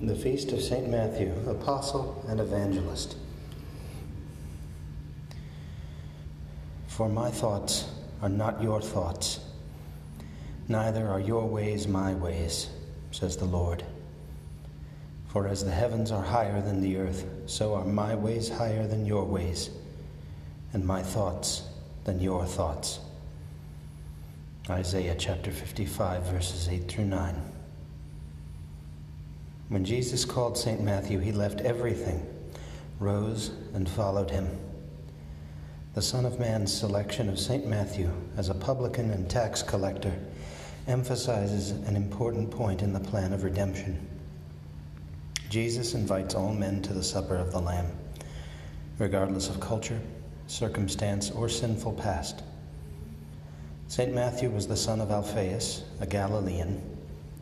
the feast of St. Matthew, apostle and evangelist. For my thoughts are not your thoughts, neither are your ways my ways, says the Lord. For as the heavens are higher than the earth, so are my ways higher than your ways, and my thoughts than your thoughts. Isaiah chapter 55, verses 8 through 9. When Jesus called St. Matthew, he left everything, rose, and followed him. The Son of Man's selection of St. Matthew as a publican and tax collector emphasizes an important point in the plan of redemption. Jesus invites all men to the supper of the Lamb, regardless of culture, circumstance, or sinful past. St. Matthew was the son of Alphaeus, a Galilean,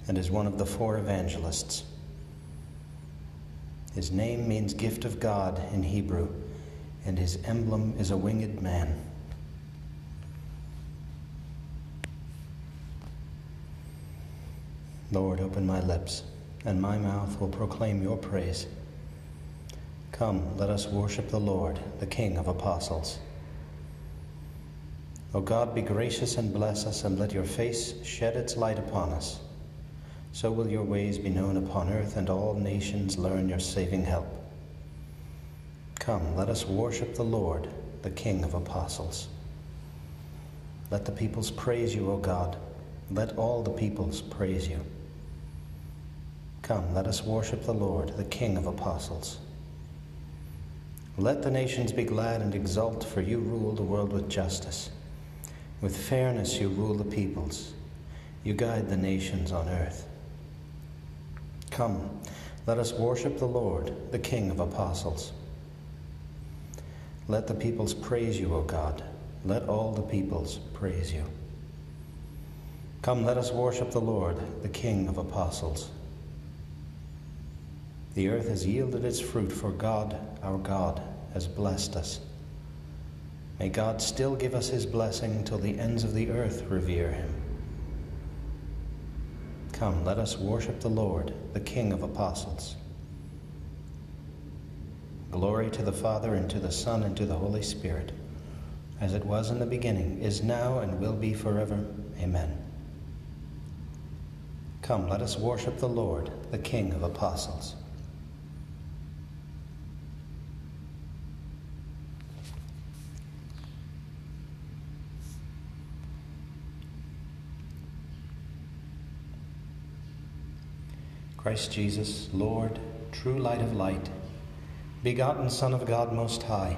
and is one of the four evangelists. His name means gift of God in Hebrew, and his emblem is a winged man. Lord, open my lips, and my mouth will proclaim your praise. Come, let us worship the Lord, the King of apostles. O God, be gracious and bless us, and let your face shed its light upon us. So will your ways be known upon earth, and all nations learn your saving help. Come, let us worship the Lord, the King of apostles. Let the peoples praise you, O God. Let all the peoples praise you. Come, let us worship the Lord, the King of apostles. Let the nations be glad and exult, for you rule the world with justice. With fairness you rule the peoples. You guide the nations on earth. Come, let us worship the Lord, the King of apostles. Let the peoples praise you, O God. Let all the peoples praise you. Come, let us worship the Lord, the King of apostles. The earth has yielded its fruit, for God, our God, has blessed us. May God still give us his blessing till the ends of the earth revere him. Come, let us worship the Lord, the King of apostles. Glory to the Father, and to the Son, and to the Holy Spirit, as it was in the beginning, is now, and will be forever. Amen. Come, let us worship the Lord, the King of apostles. Christ Jesus, Lord, true light of light, begotten Son of God Most High,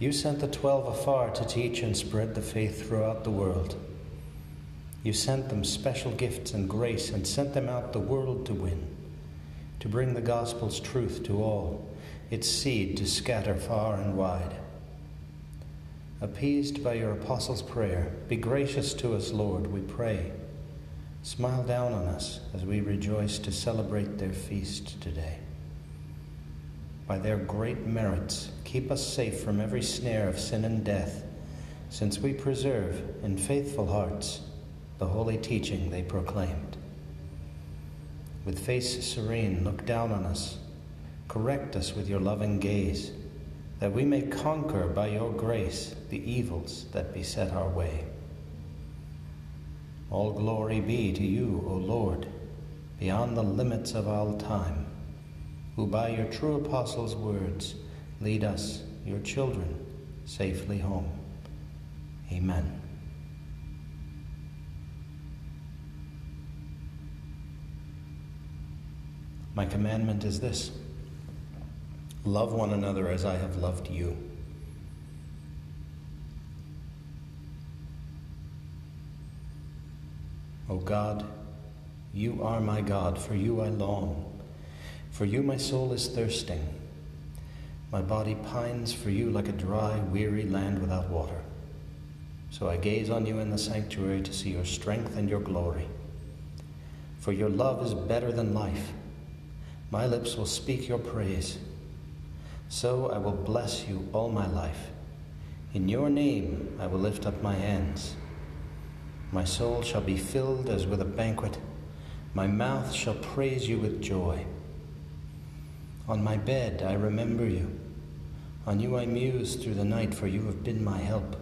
you sent the twelve afar to teach and spread the faith throughout the world. You sent them special gifts and grace and sent them out the world to win, to bring the gospel's truth to all, its seed to scatter far and wide. Appeased by your apostles' prayer, be gracious to us, Lord, we pray. Smile down on us as we rejoice to celebrate their feast today. By their great merits, keep us safe from every snare of sin and death, since we preserve in faithful hearts the holy teaching they proclaimed. With face serene, look down on us, correct us with your loving gaze, that we may conquer by your grace the evils that beset our way. All glory be to you, O Lord, beyond the limits of all time, who by your true apostles' words lead us, your children, safely home. Amen. My commandment is this love one another as I have loved you. O God, you are my God, for you I long. For you my soul is thirsting. My body pines for you like a dry, weary land without water. So I gaze on you in the sanctuary to see your strength and your glory. For your love is better than life. My lips will speak your praise. So I will bless you all my life. In your name I will lift up my hands. My soul shall be filled as with a banquet. My mouth shall praise you with joy. On my bed I remember you. On you I muse through the night, for you have been my help.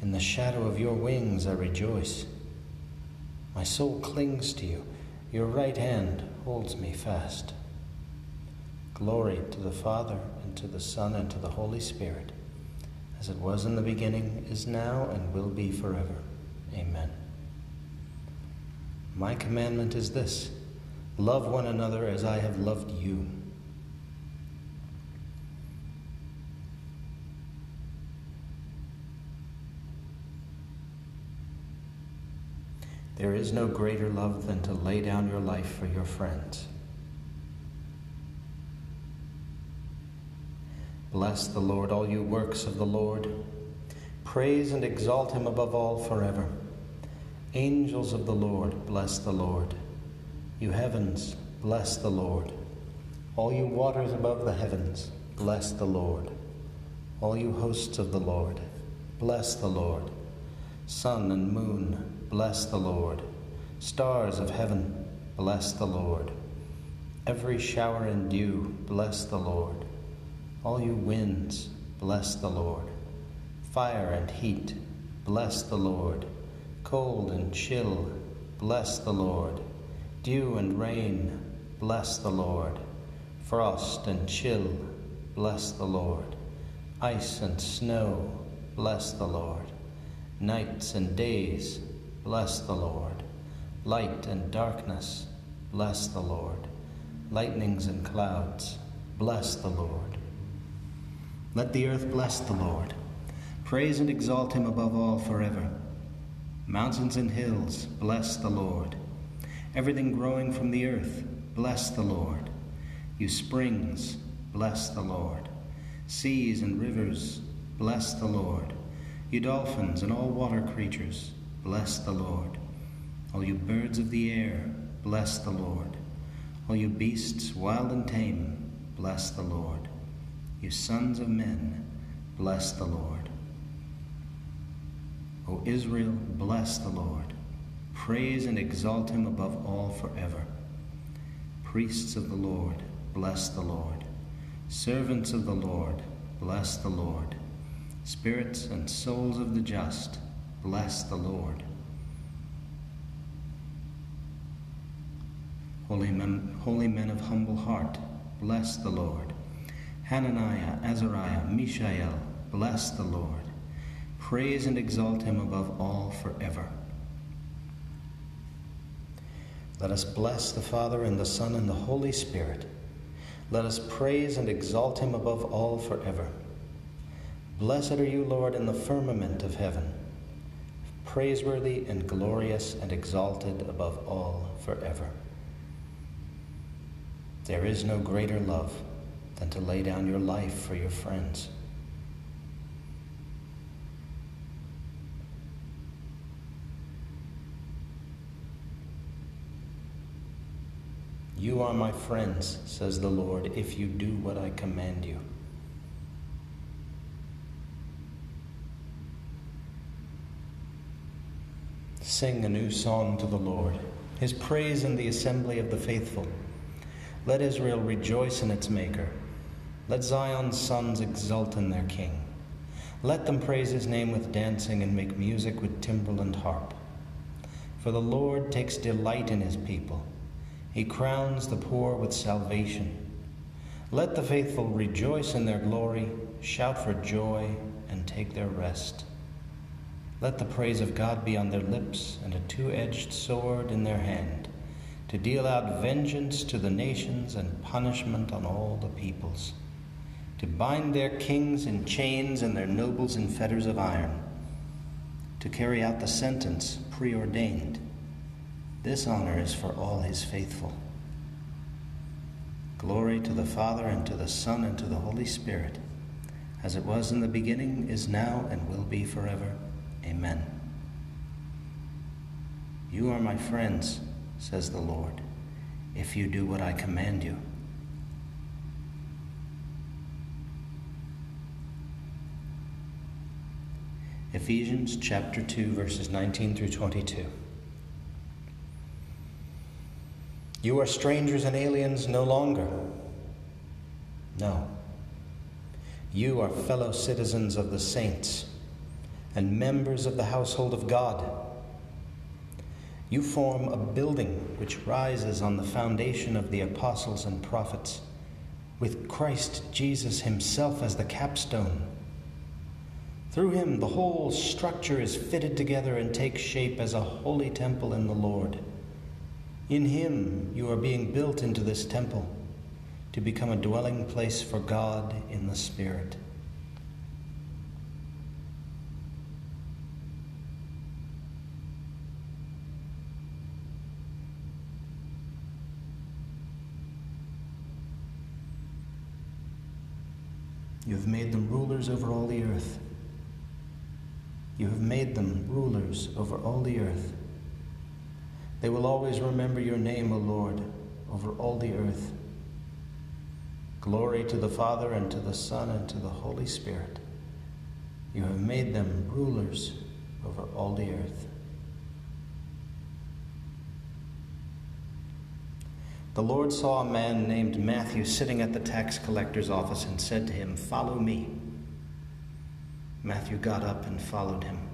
In the shadow of your wings I rejoice. My soul clings to you. Your right hand holds me fast. Glory to the Father, and to the Son, and to the Holy Spirit, as it was in the beginning, is now, and will be forever. Amen. My commandment is this love one another as I have loved you. There is no greater love than to lay down your life for your friends. Bless the Lord, all you works of the Lord. Praise and exalt him above all forever. Angels of the Lord, bless the Lord. You heavens, bless the Lord. All you waters above the heavens, bless the Lord. All you hosts of the Lord, bless the Lord. Sun and moon, bless the Lord. Stars of heaven, bless the Lord. Every shower and dew, bless the Lord. All you winds, bless the Lord. Fire and heat, bless the Lord. Cold and chill, bless the Lord. Dew and rain, bless the Lord. Frost and chill, bless the Lord. Ice and snow, bless the Lord. Nights and days, bless the Lord. Light and darkness, bless the Lord. Lightnings and clouds, bless the Lord. Let the earth bless the Lord. Praise and exalt him above all forever. Mountains and hills, bless the Lord. Everything growing from the earth, bless the Lord. You springs, bless the Lord. Seas and rivers, bless the Lord. You dolphins and all water creatures, bless the Lord. All you birds of the air, bless the Lord. All you beasts, wild and tame, bless the Lord. You sons of men, bless the Lord. O Israel, bless the Lord. Praise and exalt him above all forever. Priests of the Lord, bless the Lord. Servants of the Lord, bless the Lord. Spirits and souls of the just, bless the Lord. Holy men, holy men of humble heart, bless the Lord. Hananiah, Azariah, Mishael, bless the Lord. Praise and exalt him above all forever. Let us bless the Father and the Son and the Holy Spirit. Let us praise and exalt him above all forever. Blessed are you, Lord, in the firmament of heaven, praiseworthy and glorious and exalted above all forever. There is no greater love than to lay down your life for your friends. You are my friends, says the Lord, if you do what I command you. Sing a new song to the Lord, his praise in the assembly of the faithful. Let Israel rejoice in its Maker. Let Zion's sons exult in their King. Let them praise his name with dancing and make music with timbrel and harp. For the Lord takes delight in his people. He crowns the poor with salvation. Let the faithful rejoice in their glory, shout for joy, and take their rest. Let the praise of God be on their lips and a two edged sword in their hand, to deal out vengeance to the nations and punishment on all the peoples to bind their kings in chains and their nobles in fetters of iron, to carry out the sentence preordained. This honor is for all his faithful. Glory to the Father, and to the Son, and to the Holy Spirit, as it was in the beginning, is now, and will be forever. Amen. You are my friends, says the Lord, if you do what I command you. Ephesians chapter 2, verses 19 through 22. You are strangers and aliens no longer, No. You are fellow citizens of the saints and members of the household of God. You form a building which rises on the foundation of the apostles and prophets, with Christ Jesus Himself as the capstone. Through Him, the whole structure is fitted together and takes shape as a holy temple in the Lord. In Him, you are being built into this temple to become a dwelling place for God in the Spirit. You have made them rulers over all the earth. You have made them rulers over all the earth. They will always remember your name, O Lord, over all the earth. Glory to the Father, and to the Son, and to the Holy Spirit. You have made them rulers over all the earth. The Lord saw a man named Matthew sitting at the tax collector's office and said to him, Follow me. Matthew got up and followed him.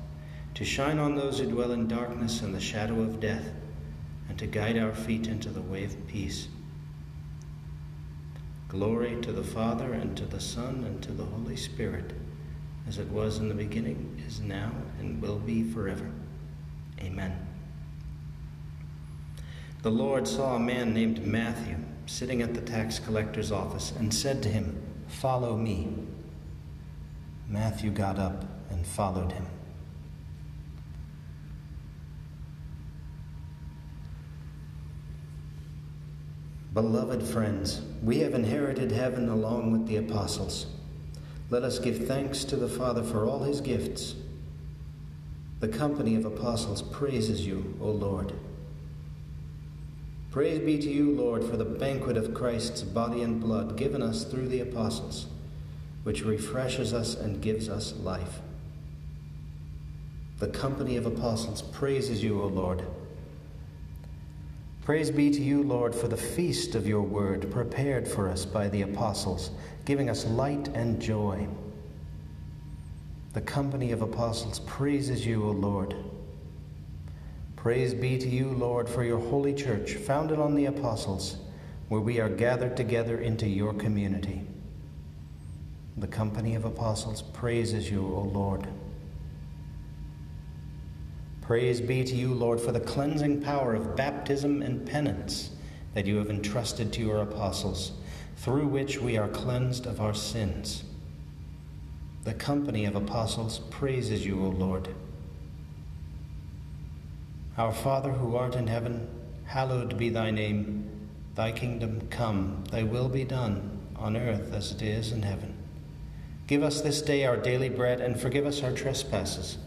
to shine on those who dwell in darkness and the shadow of death, and to guide our feet into the way of peace. Glory to the Father, and to the Son, and to the Holy Spirit, as it was in the beginning, is now, and will be forever. Amen. The Lord saw a man named Matthew sitting at the tax collector's office and said to him, Follow me. Matthew got up and followed him. Beloved friends, we have inherited heaven along with the apostles. Let us give thanks to the Father for all his gifts. The company of apostles praises you, O Lord. Praise be to you, Lord, for the banquet of Christ's body and blood given us through the apostles, which refreshes us and gives us life. The company of apostles praises you, O Lord. Praise be to you, Lord, for the feast of your word prepared for us by the apostles, giving us light and joy. The company of apostles praises you, O Lord. Praise be to you, Lord, for your holy church, founded on the apostles, where we are gathered together into your community. The company of apostles praises you, O Lord. Praise be to you, Lord, for the cleansing power of baptism and penance that you have entrusted to your apostles, through which we are cleansed of our sins. The company of apostles praises you, O Lord. Our Father who art in heaven, hallowed be thy name. Thy kingdom come, thy will be done, on earth as it is in heaven. Give us this day our daily bread, and forgive us our trespasses,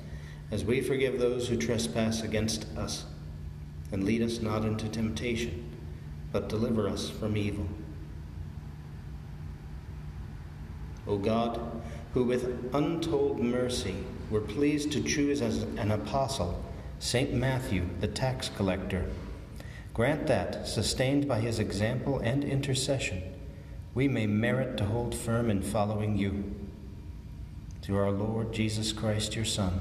as we forgive those who trespass against us. And lead us not into temptation, but deliver us from evil. O God, who with untold mercy were pleased to choose as an apostle St. Matthew, the tax collector. Grant that, sustained by his example and intercession, we may merit to hold firm in following you. Through our Lord Jesus Christ, your Son,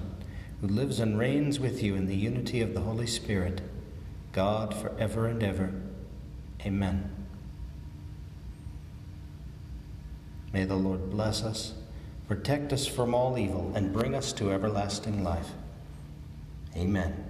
who lives and reigns with you in the unity of the Holy Spirit, God for ever and ever. Amen. May the Lord bless us, protect us from all evil, and bring us to everlasting life. Amen.